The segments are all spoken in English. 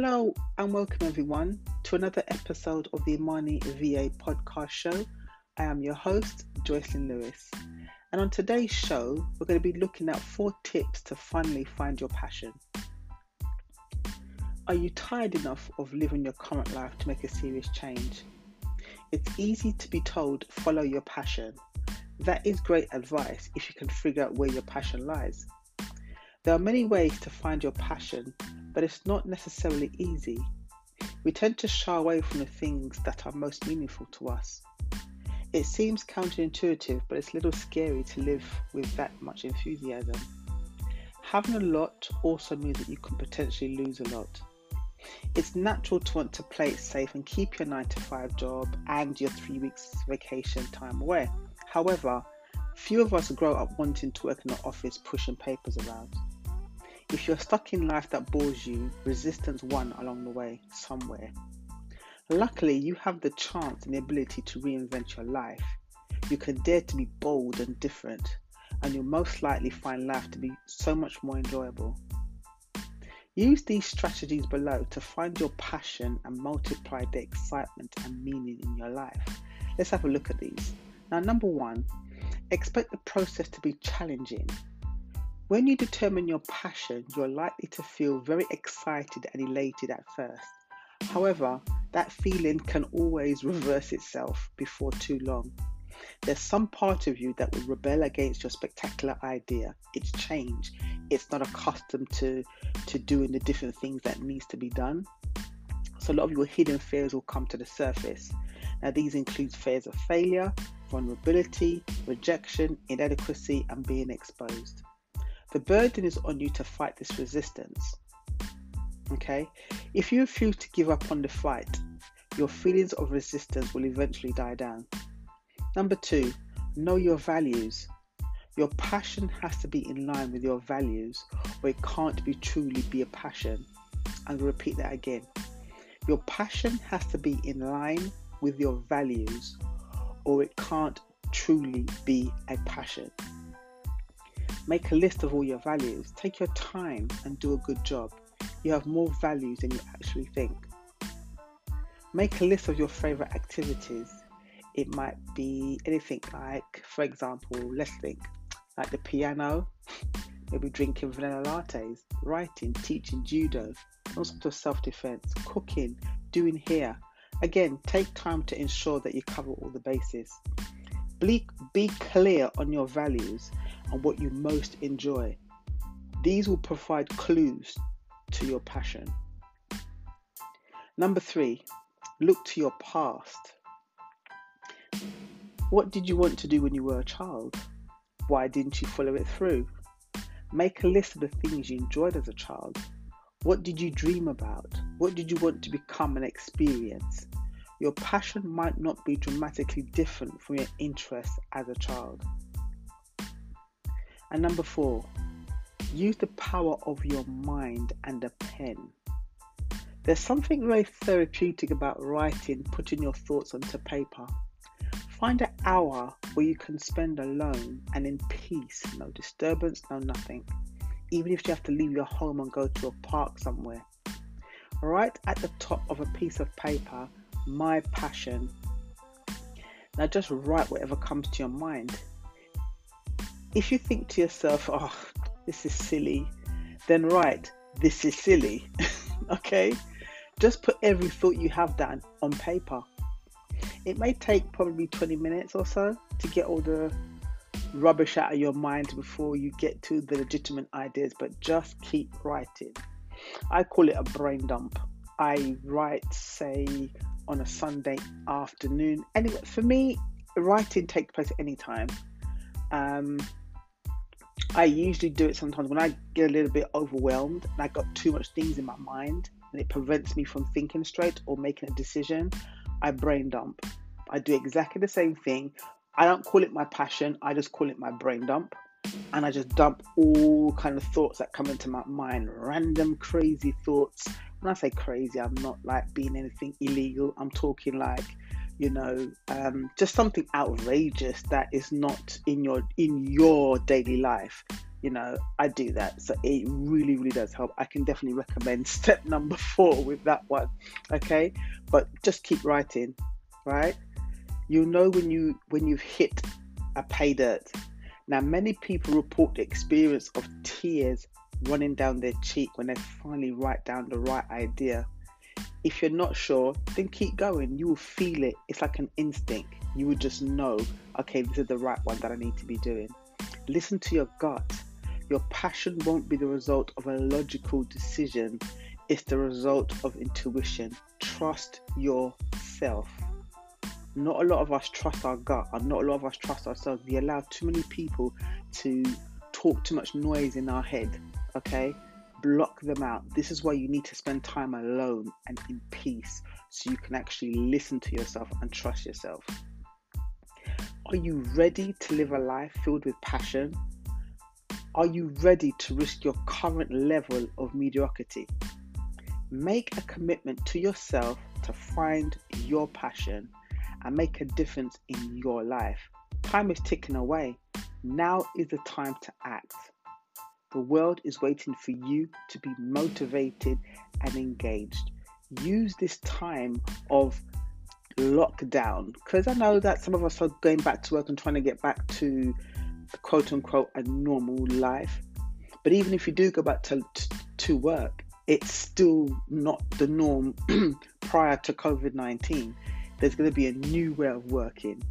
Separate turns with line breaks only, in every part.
Hello and welcome everyone to another episode of the Imani VA podcast show. I am your host, Joycelyn Lewis. And on today's show, we're going to be looking at four tips to finally find your passion. Are you tired enough of living your current life to make a serious change? It's easy to be told, follow your passion. That is great advice if you can figure out where your passion lies. There are many ways to find your passion, but it's not necessarily easy. We tend to shy away from the things that are most meaningful to us. It seems counterintuitive, but it's a little scary to live with that much enthusiasm. Having a lot also means that you can potentially lose a lot. It's natural to want to play it safe and keep your 9 to 5 job and your 3 weeks vacation time away. However, few of us grow up wanting to work in an office pushing papers around. If you're stuck in life that bores you, resistance won along the way, somewhere. Luckily, you have the chance and the ability to reinvent your life. You can dare to be bold and different, and you'll most likely find life to be so much more enjoyable. Use these strategies below to find your passion and multiply the excitement and meaning in your life. Let's have a look at these. Now, number one, expect the process to be challenging when you determine your passion, you're likely to feel very excited and elated at first. However, that feeling can always reverse itself before too long. There's some part of you that will rebel against your spectacular idea. It's change. It's not accustomed to, to doing the different things that needs to be done. So a lot of your hidden fears will come to the surface. Now these include fears of failure, vulnerability, rejection, inadequacy, and being exposed. The burden is on you to fight this resistance. Okay? If you refuse to give up on the fight, your feelings of resistance will eventually die down. Number two, know your values. Your passion has to be in line with your values, or it can't be truly be a passion. I'm going to repeat that again. Your passion has to be in line with your values, or it can't truly be a passion. Make a list of all your values. Take your time and do a good job. You have more values than you actually think. Make a list of your favorite activities. It might be anything like, for example, let's think like the piano, maybe drinking vanilla lattes, writing, teaching judo, all sorts of self defense, cooking, doing hair. Again, take time to ensure that you cover all the bases. Be, be clear on your values and what you most enjoy. These will provide clues to your passion. Number three, look to your past. What did you want to do when you were a child? Why didn't you follow it through? Make a list of the things you enjoyed as a child. What did you dream about? What did you want to become and experience? Your passion might not be dramatically different from your interests as a child. And number four, use the power of your mind and a pen. There's something very therapeutic about writing, putting your thoughts onto paper. Find an hour where you can spend alone and in peace, no disturbance, no nothing, even if you have to leave your home and go to a park somewhere. Write at the top of a piece of paper, my passion. Now just write whatever comes to your mind if you think to yourself, oh, this is silly, then write, this is silly. okay? Just put every thought you have down on paper. It may take probably 20 minutes or so to get all the rubbish out of your mind before you get to the legitimate ideas, but just keep writing. I call it a brain dump. I write, say, on a Sunday afternoon. Anyway, for me, writing takes place anytime. Um, I usually do it sometimes when I get a little bit overwhelmed and I got too much things in my mind and it prevents me from thinking straight or making a decision. I brain dump. I do exactly the same thing. I don't call it my passion. I just call it my brain dump, and I just dump all kind of thoughts that come into my mind, random crazy thoughts. When I say crazy, I'm not like being anything illegal. I'm talking like you know um, just something outrageous that is not in your in your daily life you know, I do that. So it really, really does help. I can definitely recommend step number four with that one. Okay. But just keep writing, right? You'll know when you when you've hit a pay dirt. Now many people report the experience of tears running down their cheek when they finally write down the right idea. If you're not sure, then keep going. You will feel it. It's like an instinct. You will just know, okay, this is the right one that I need to be doing. Listen to your gut your passion won't be the result of a logical decision, it's the result of intuition. Trust yourself. Not a lot of us trust our gut, and not a lot of us trust ourselves. We allow too many people to talk too much noise in our head, okay? Block them out. This is why you need to spend time alone and in peace so you can actually listen to yourself and trust yourself. Are you ready to live a life filled with passion, are you ready to risk your current level of mediocrity? Make a commitment to yourself to find your passion and make a difference in your life. Time is ticking away. Now is the time to act. The world is waiting for you to be motivated and engaged. Use this time of lockdown because I know that some of us are going back to work and trying to get back to quote unquote a normal life. But even if you do go back to, to work, it's still not the norm prior to COVID 19. There's going to be a new way of working,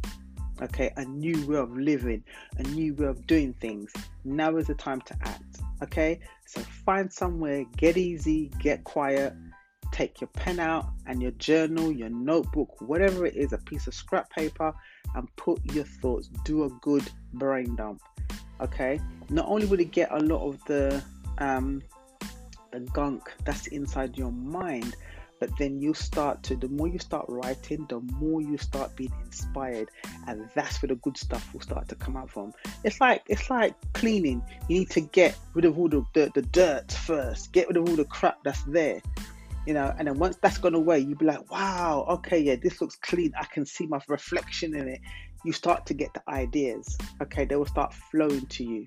okay, a new way of living, a new way of doing things. Now is the time to act, okay? So find somewhere, get easy, get quiet, take your pen out and your journal, your notebook, whatever it is, a piece of scrap paper, and put your thoughts. Do a good brain dump. Okay. Not only will it get a lot of the um, the gunk that's inside your mind, but then you start to the more you start writing the more you start being inspired and that's where the good stuff will start to come out from. It's like it's like cleaning. You need to get rid of all the, the, the dirt first. Get rid of all the crap that's there you know and then once that's gone away you'll be like wow okay yeah this looks clean. I can see my reflection in it. You start to get the ideas. Okay they will start flowing to you.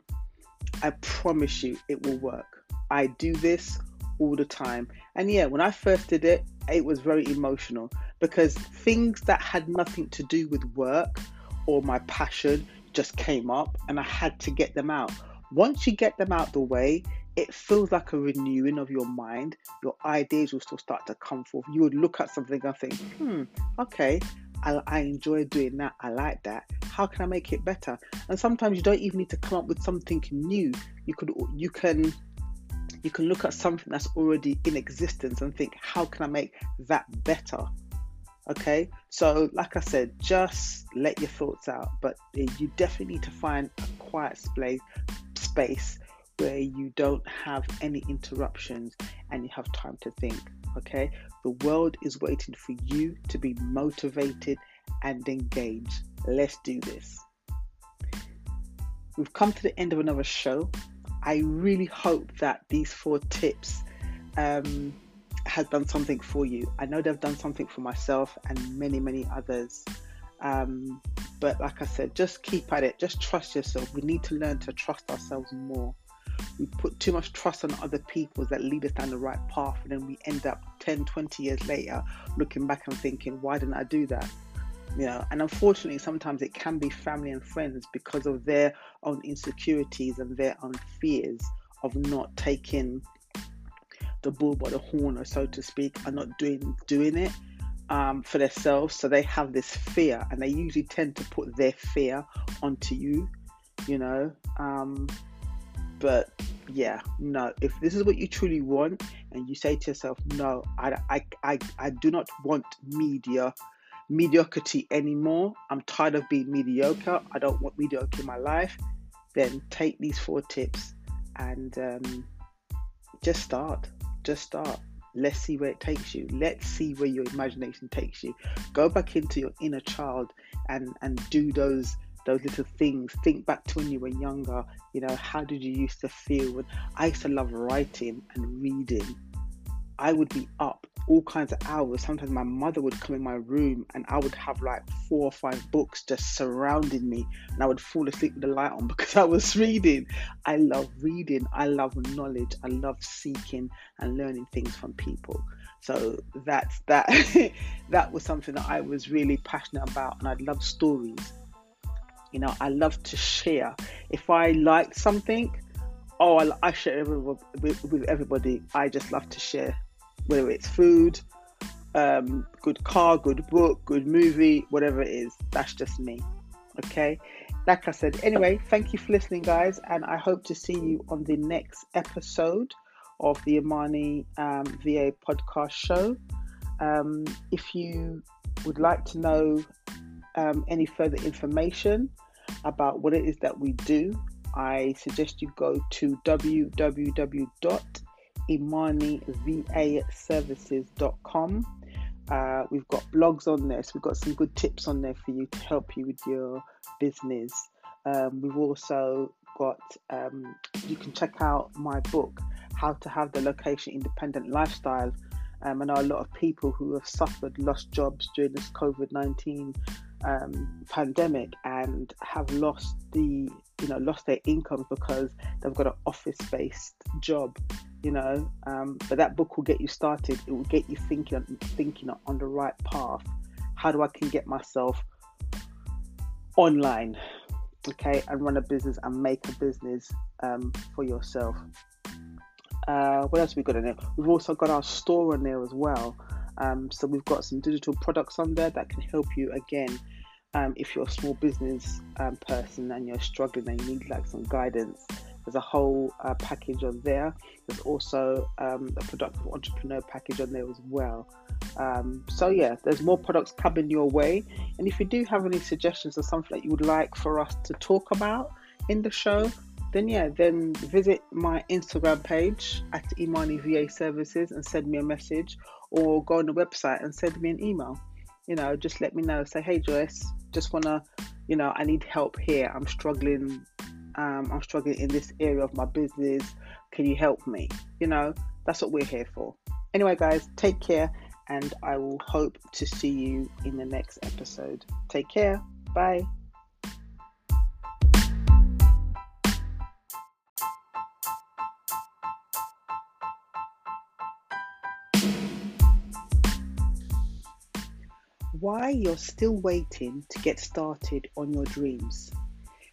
I promise you it will work. I do this all the time and yeah when i first did it it was very emotional because things that had nothing to do with work or my passion just came up and i had to get them out once you get them out the way it feels like a renewing of your mind. Your ideas will still start to come forth. You would look at something and think, hmm, okay, I, I enjoy doing that. I like that. How can I make it better? And sometimes you don't even need to come up with something new. You could you can you can look at something that's already in existence and think, how can I make that better? Okay, so like I said, just let your thoughts out, but eh, you definitely need to find a quiet space space where you don't have any interruptions and you have time to think. Okay, the world is waiting for you to be motivated and engaged. Let's do this. We've come to the end of another show. I really hope that these four tips um, has done something for you. I know they've done something for myself and many, many others. Um, but like I said, just keep at it. Just trust yourself. We need to learn to trust ourselves more we put too much trust on other people that lead us down the right path and then we end up 10 20 years later looking back and thinking why didn't i do that you know and unfortunately sometimes it can be family and friends because of their own insecurities and their own fears of not taking the bull by the horn or so to speak and not doing doing it um, for themselves so they have this fear and they usually tend to put their fear onto you you know um, but yeah, no. If this is what you truly want, and you say to yourself, "No, I, I, I, I do not want media mediocrity anymore. I'm tired of being mediocre. I don't want mediocre in my life." Then take these four tips and um, just start. Just start. Let's see where it takes you. Let's see where your imagination takes you. Go back into your inner child and and do those those little things. Think back to when you were younger. You know, how did you used to feel? When I used to love writing and reading. I would be up all kinds of hours. Sometimes my mother would come in my room and I would have like four or five books just surrounding me and I would fall asleep with the light on because I was reading. I love reading, I love knowledge, I love seeking and learning things from people. So that's that that was something that I was really passionate about and I love stories. You know, I love to share. If I like something, oh, I, I share it with, with everybody. I just love to share whether it's food, um, good car, good book, good movie, whatever it is. That's just me. Okay. Like I said, anyway, thank you for listening, guys, and I hope to see you on the next episode of the Imani um, VA podcast show. Um, if you would like to know um, any further information about what it is that we do, I suggest you go to www imanivaservices.com. Uh, we've got blogs on there, so we've got some good tips on there for you to help you with your business. Um, we've also got, um, you can check out my book, How to Have the Location Independent Lifestyle. Um, I know a lot of people who have suffered, lost jobs during this COVID 19 um, pandemic and have lost the you know lost their incomes because they've got an office based job you know um, but that book will get you started. It will get you thinking thinking on the right path. How do i can get myself online okay and run a business and make a business um, for yourself? Uh, what else we got in there? We've also got our store on there as well. Um, so we've got some digital products on there that can help you again um, if you're a small business um, person and you're struggling and you need like some guidance there's a whole uh, package on there. There's also um, a productive entrepreneur package on there as well. Um, so yeah, there's more products coming your way. And if you do have any suggestions or something that you would like for us to talk about in the show, then yeah, then visit my Instagram page at Imani VA Services and send me a message, or go on the website and send me an email. You know, just let me know. Say, hey Joyce, just wanna, you know, I need help here. I'm struggling um, I'm struggling in this area of my business. Can you help me? You know, that's what we're here for. Anyway, guys, take care, and I will hope to see you in the next episode. Take care. Bye. Why you're still waiting to get started on your dreams.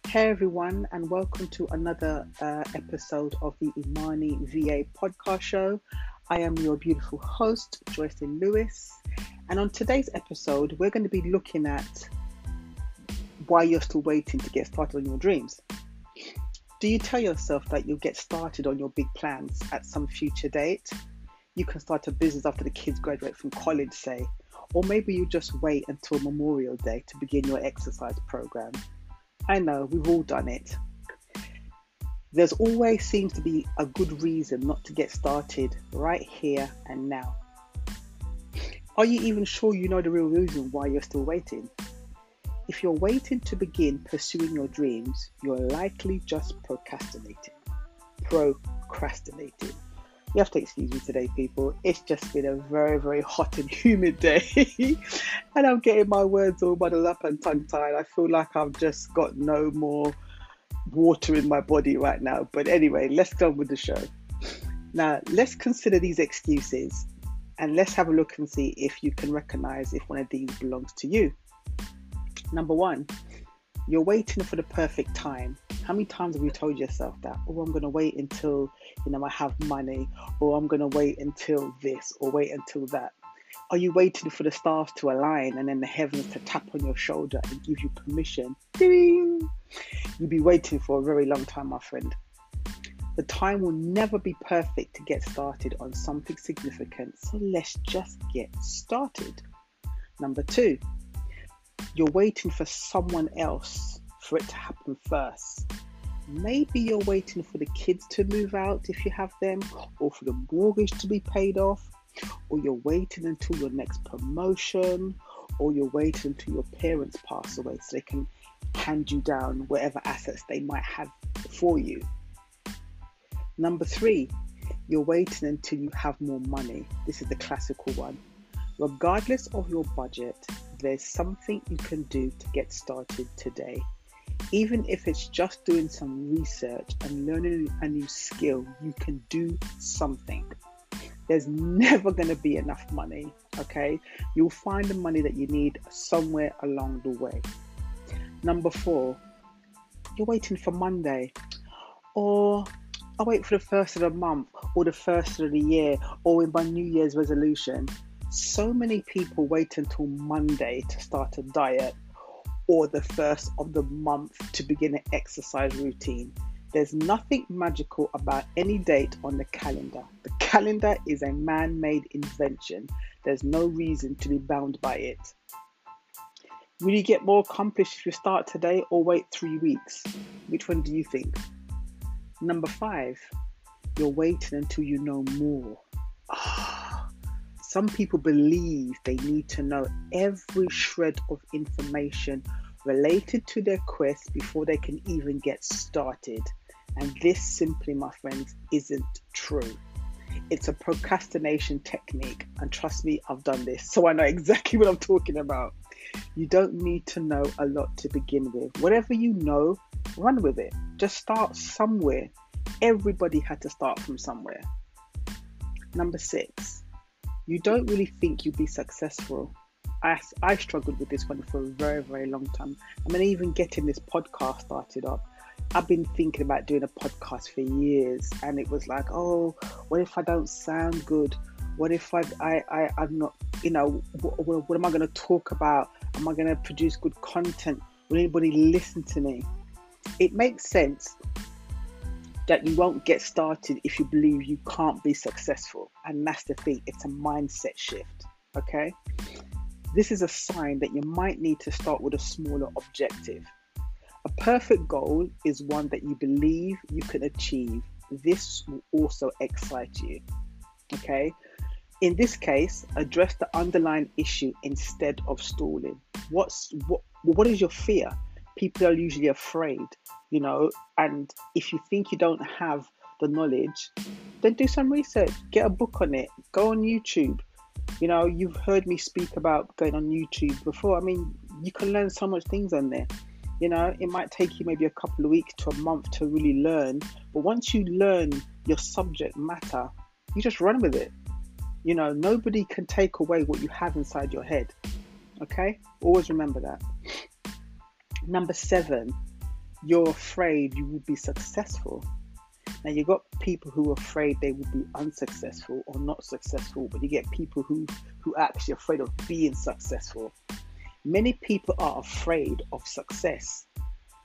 Hey everyone, and welcome to another uh, episode of the Imani VA podcast show. I am your beautiful host, Joycelyn Lewis, and on today's episode, we're going to be looking at why you're still waiting to get started on your dreams. Do you tell yourself that you'll get started on your big plans at some future date? You can start a business after the kids graduate from college, say, or maybe you just wait until Memorial Day to begin your exercise program I know, we've all done it. There's always seems to be a good reason not to get started right here and now. Are you even sure you know the real reason why you're still waiting? If you're waiting to begin pursuing your dreams, you're likely just procrastinating. Procrastinating. You have to excuse me today, people. It's just been a very, very hot and humid day. and I'm getting my words all muddled up and tongue tied. I feel like I've just got no more water in my body right now. But anyway, let's go on with the show. Now, let's consider these excuses and let's have a look and see if you can recognize if one of these belongs to you. Number one, you're waiting for the perfect time. How many times have you told yourself that? Oh, I'm going to wait until you know I have money, or I'm going to wait until this, or wait until that. Are you waiting for the stars to align and then the heavens to tap on your shoulder and give you permission? Ding! You'll be waiting for a very long time, my friend. The time will never be perfect to get started on something significant, so let's just get started. Number two, you're waiting for someone else for it to happen first. Maybe you're waiting for the kids to move out if you have them, or for the mortgage to be paid off, or you're waiting until your next promotion, or you're waiting until your parents pass away so they can hand you down whatever assets they might have for you. Number three, you're waiting until you have more money. This is the classical one. Regardless of your budget, there's something you can do to get started today. Even if it's just doing some research and learning a new skill, you can do something. There's never going to be enough money, okay? You'll find the money that you need somewhere along the way. Number four, you're waiting for Monday, or I wait for the first of the month, or the first of the year, or in my New Year's resolution. So many people wait until Monday to start a diet or the first of the month to begin an exercise routine. There's nothing magical about any date on the calendar. The calendar is a man made invention. There's no reason to be bound by it. Will you get more accomplished if you start today or wait three weeks? Which one do you think? Number five, you're waiting until you know more. Ah, some people believe they need to know every shred of information related to their quest before they can even get started. And this simply, my friends, isn't true. It's a procrastination technique. And trust me, I've done this. So I know exactly what I'm talking about. You don't need to know a lot to begin with. Whatever you know, run with it. Just start somewhere. Everybody had to start from somewhere. Number six, you don't really think you'll be successful I, I struggled with this one for a very, very long time. I mean, even getting this podcast started up, I've been thinking about doing a podcast for years, and it was like, oh, what if I don't sound good? What if I, I, I I'm not, you know, what am I going to talk about? Am I going to produce good content? Will anybody listen to me? It makes sense that you won't get started if you believe you can't be successful, and that's the thing. It's a mindset shift. Okay, this is a sign that you might need to start with a smaller objective. A perfect goal is one that you believe you can achieve. This will also excite you. Okay? In this case, address the underlying issue instead of stalling. What's what what is your fear? People are usually afraid, you know, and if you think you don't have the knowledge, then do some research, get a book on it, go on YouTube, you know, you've heard me speak about going on YouTube before. I mean, you can learn so much things on there. You know, it might take you maybe a couple of weeks to a month to really learn, but once you learn your subject matter, you just run with it. You know, nobody can take away what you have inside your head. Okay? Always remember that. Number seven, you're afraid you will be successful. Now you got people who are afraid they will be unsuccessful or not successful, but you get people who who are actually afraid of being successful. Many people are afraid of success.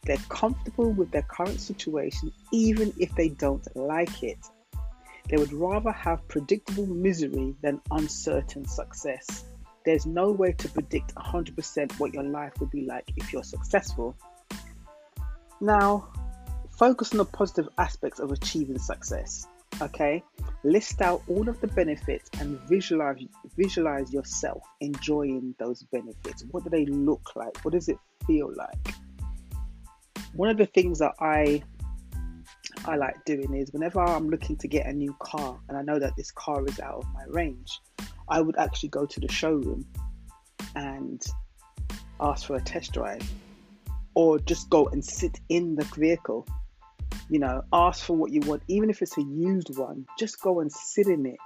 They're comfortable with their current situation even if they don't like it. They would rather have predictable misery than uncertain success. There's no way to predict 100% what your life will be like if you're successful. Now, Focus on the positive aspects of achieving success. Okay, list out all of the benefits and visualize visualize yourself enjoying those benefits. What do they look like? What does it feel like? One of the things that I I like doing is whenever I'm looking to get a new car and I know that this car is out of my range, I would actually go to the showroom and ask for a test drive or just go and sit in the vehicle you know, ask for what you want, even if it's a used one. Just go and sit in it,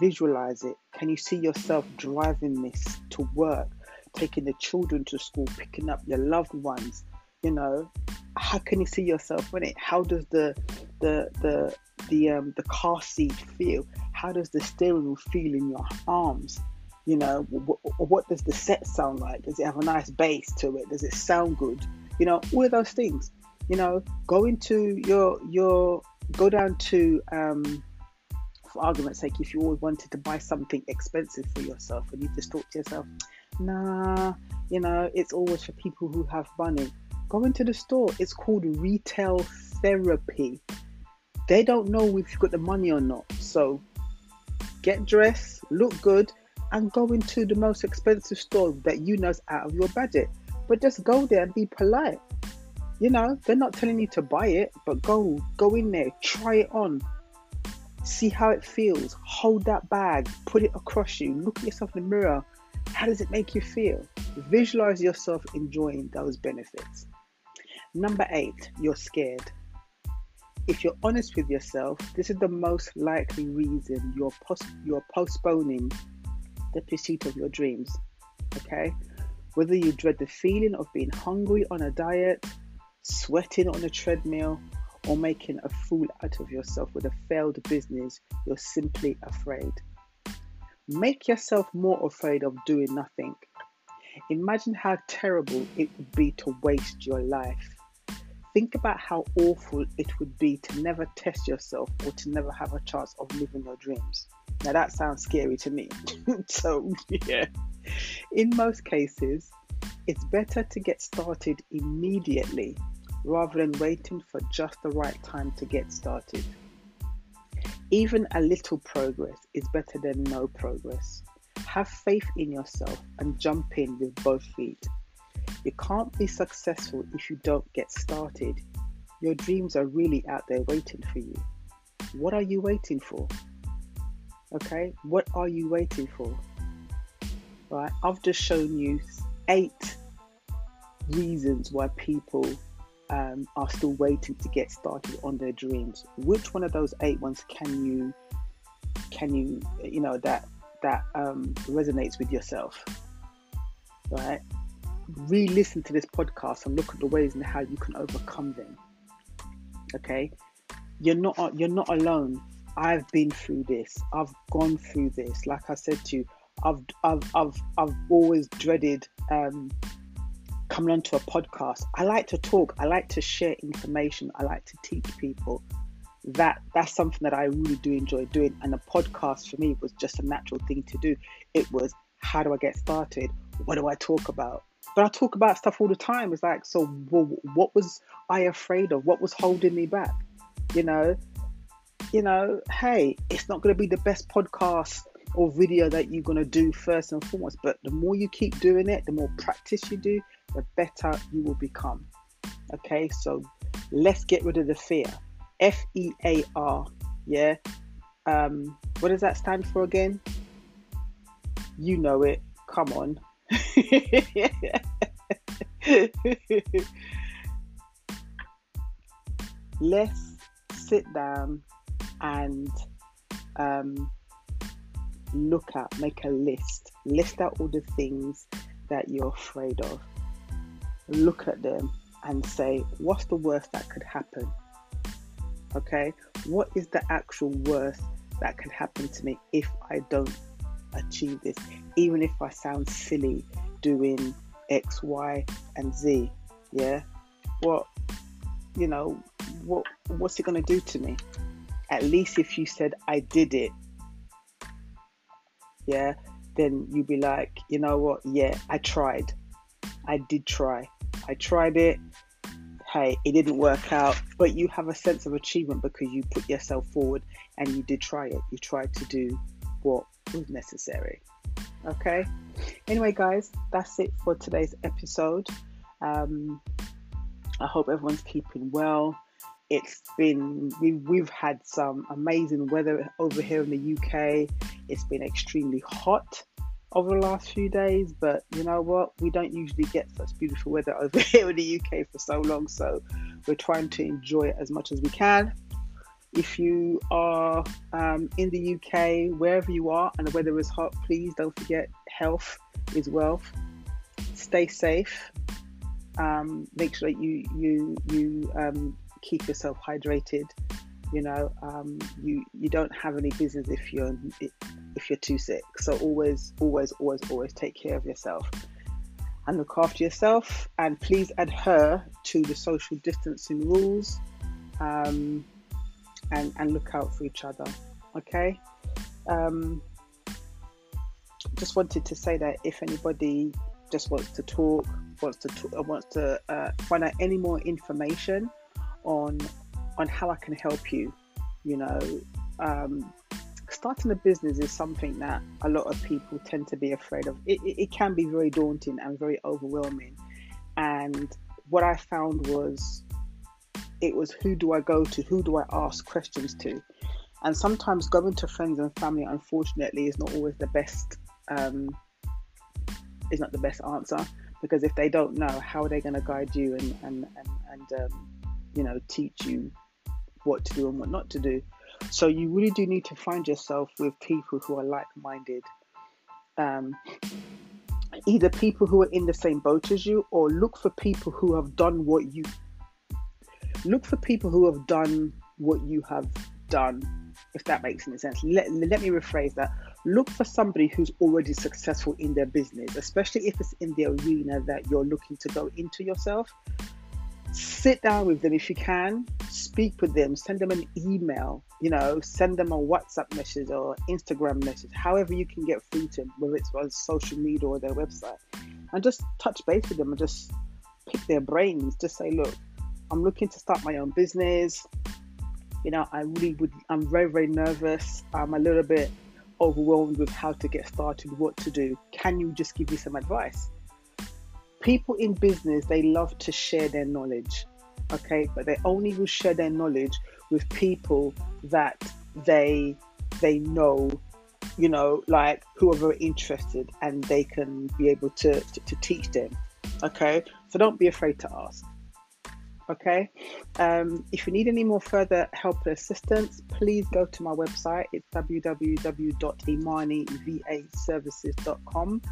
visualize it. Can you see yourself driving this to work, taking the children to school, picking up your loved ones? You know, how can you see yourself in it? How does the the the the um the car seat feel? How does the steering wheel feel in your arms? You know, what, does the set sound like? Does it have a nice bass to it? Does it sound good? You know, all of those things you know, go into your your go down to um, for argument's sake, if you always wanted to buy something expensive for yourself and you just thought to yourself, nah, you know, it's always for people who have money. Go into the store. It's called retail therapy. They don't know if you've got the money or not. So get dressed, look good, and go into the most expensive store that you know is out of your budget. But just go there and be polite you know, they're not telling you to buy it, but go go in there, try it on. See how it feels. Hold that bag, put it across you, look at yourself in the mirror. How does it make you feel? Visualize yourself enjoying those benefits. Number eight, you're scared. If you're honest with yourself, this is the most likely reason you're, you're postponing the pursuit of your dreams. Okay? Whether you dread the feeling of being hungry on a diet, sweating on a treadmill, or making a fool out of yourself with a failed business, you're simply afraid. Make yourself more afraid of doing nothing. Imagine how terrible it would be to waste your life. Think about how awful it would be to never test yourself or to never have a chance of living your dreams. Now, that sounds scary to me. so, yeah. In most cases, it's better to get started immediately rather than waiting for just the right time to get started. Even a little progress is better than no progress. Have faith in yourself and jump in with both feet. You can't be successful if you don't get started. Your dreams are really out there waiting for you. What are you waiting for? Okay, what are you waiting for? Right, I've just shown you eight reasons why people um, are still waiting to get started on their dreams. Which one of those eight ones can you can you you know that that um, resonates with yourself? Right. Re-listen to this podcast and look at the ways and how you can overcome them. Okay, you're not you're not alone. I've been through this. I've gone through this. Like I said to you, I've I've I've, I've always dreaded um, coming onto a podcast. I like to talk. I like to share information. I like to teach people. That that's something that I really do enjoy doing. And a podcast for me was just a natural thing to do. It was how do I get started? What do I talk about? But I talk about stuff all the time. It's like, so well, what was I afraid of? What was holding me back? You know, you know, hey, it's not going to be the best podcast or video that you're going to do first and foremost. But the more you keep doing it, the more practice you do, the better you will become. Okay, so let's get rid of the fear. F E A R. Yeah. Um, what does that stand for again? You know it. Come on. let's sit down and um, look at, make a list, list out all the things that you're afraid of look at them and say, what's the worst that could happen? Okay, what is the actual worst that can happen to me if I don't achieve this? Even if I sound silly doing X, Y, and Z, yeah. What, you know, what what's it gonna do to me? At least if you said I did it, yeah, then you'd be like, you know what? Yeah, I tried. I did try. I tried it. Hey, it didn't work out, but you have a sense of achievement because you put yourself forward and you did try it. You tried to do what was necessary. Okay. Anyway, guys, that's it for today's episode. Um, I hope everyone's keeping well. It's been we, we've had some amazing weather over here in the UK. It's been extremely hot over the last few days, but you know what? We don't usually get such beautiful weather over here in the UK for so long, so we're trying to enjoy it as much as we can. If you are um, in the UK, wherever you are, and the weather is hot, please don't forget health is wealth. Stay safe. Um, make sure that you you you um, keep yourself hydrated. You know, um, you you don't have any business if you're if you're too sick. So always, always, always, always take care of yourself and look after yourself. And please adhere to the social distancing rules um, and, and look out for each other. Okay. Um, just wanted to say that if anybody just wants to talk, wants to talk, wants to uh, find out any more information on on how I can help you, you know, um, starting a business is something that a lot of people tend to be afraid of. It, it, it can be very daunting and very overwhelming. And what I found was it was who do I go to? Who do I ask questions to? And sometimes going to friends and family, unfortunately, is not always the best. Um, is not the best answer because if they don't know, how are they going to guide you and and and, and um, you know teach you what to do and what not to do? So you really do need to find yourself with people who are like-minded. Um, either people who are in the same boat as you, or look for people who have done what you look for people who have done what you have done if that makes any sense. Let, let me rephrase that. Look for somebody who's already successful in their business, especially if it's in the arena that you're looking to go into yourself. Sit down with them if you can, speak with them, send them an email, you know, send them a WhatsApp message or Instagram message, however you can get through to them, whether it's on social media or their website, and just touch base with them and just pick their brains. Just say, look, I'm looking to start my own business you know, I really would, I'm very, very nervous. I'm a little bit overwhelmed with how to get started, what to do. Can you just give me some advice? People in business, they love to share their knowledge, okay, but they only will share their knowledge with people that they they know you know like who are very interested and they can be able to, to, to teach them okay so don't be afraid to ask Okay. Um, if you need any more further help or assistance, please go to my website. It's www.imanivaservices.com,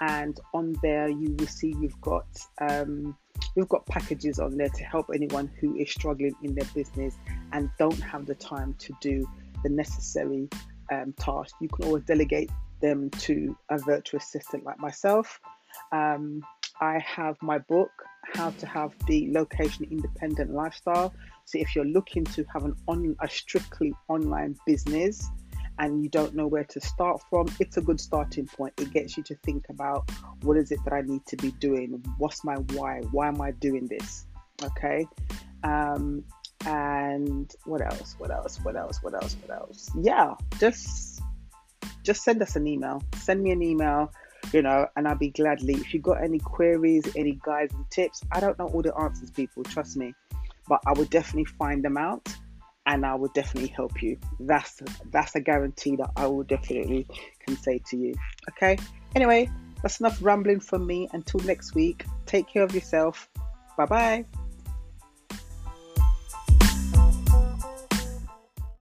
and on there you will see you've got um, we've got packages on there to help anyone who is struggling in their business and don't have the time to do the necessary um, tasks. You can always delegate them to a virtual assistant like myself. Um, I have my book, How to Have the Location Independent Lifestyle. So if you're looking to have an on a strictly online business and you don't know where to start from, it's a good starting point. It gets you to think about what is it that I need to be doing? What's my why? Why am I doing this? Okay. Um, and what else? What else? What else? What else? What else? Yeah, just just send us an email. Send me an email you know, and I'll be gladly. If you've got any queries, any guides and tips, I don't know all the answers, people, trust me, but I would definitely find them out and I will definitely help you. That's that's a guarantee that I will definitely can say to you. Okay. Anyway, that's enough rambling from me. Until next week, take care of yourself. Bye bye.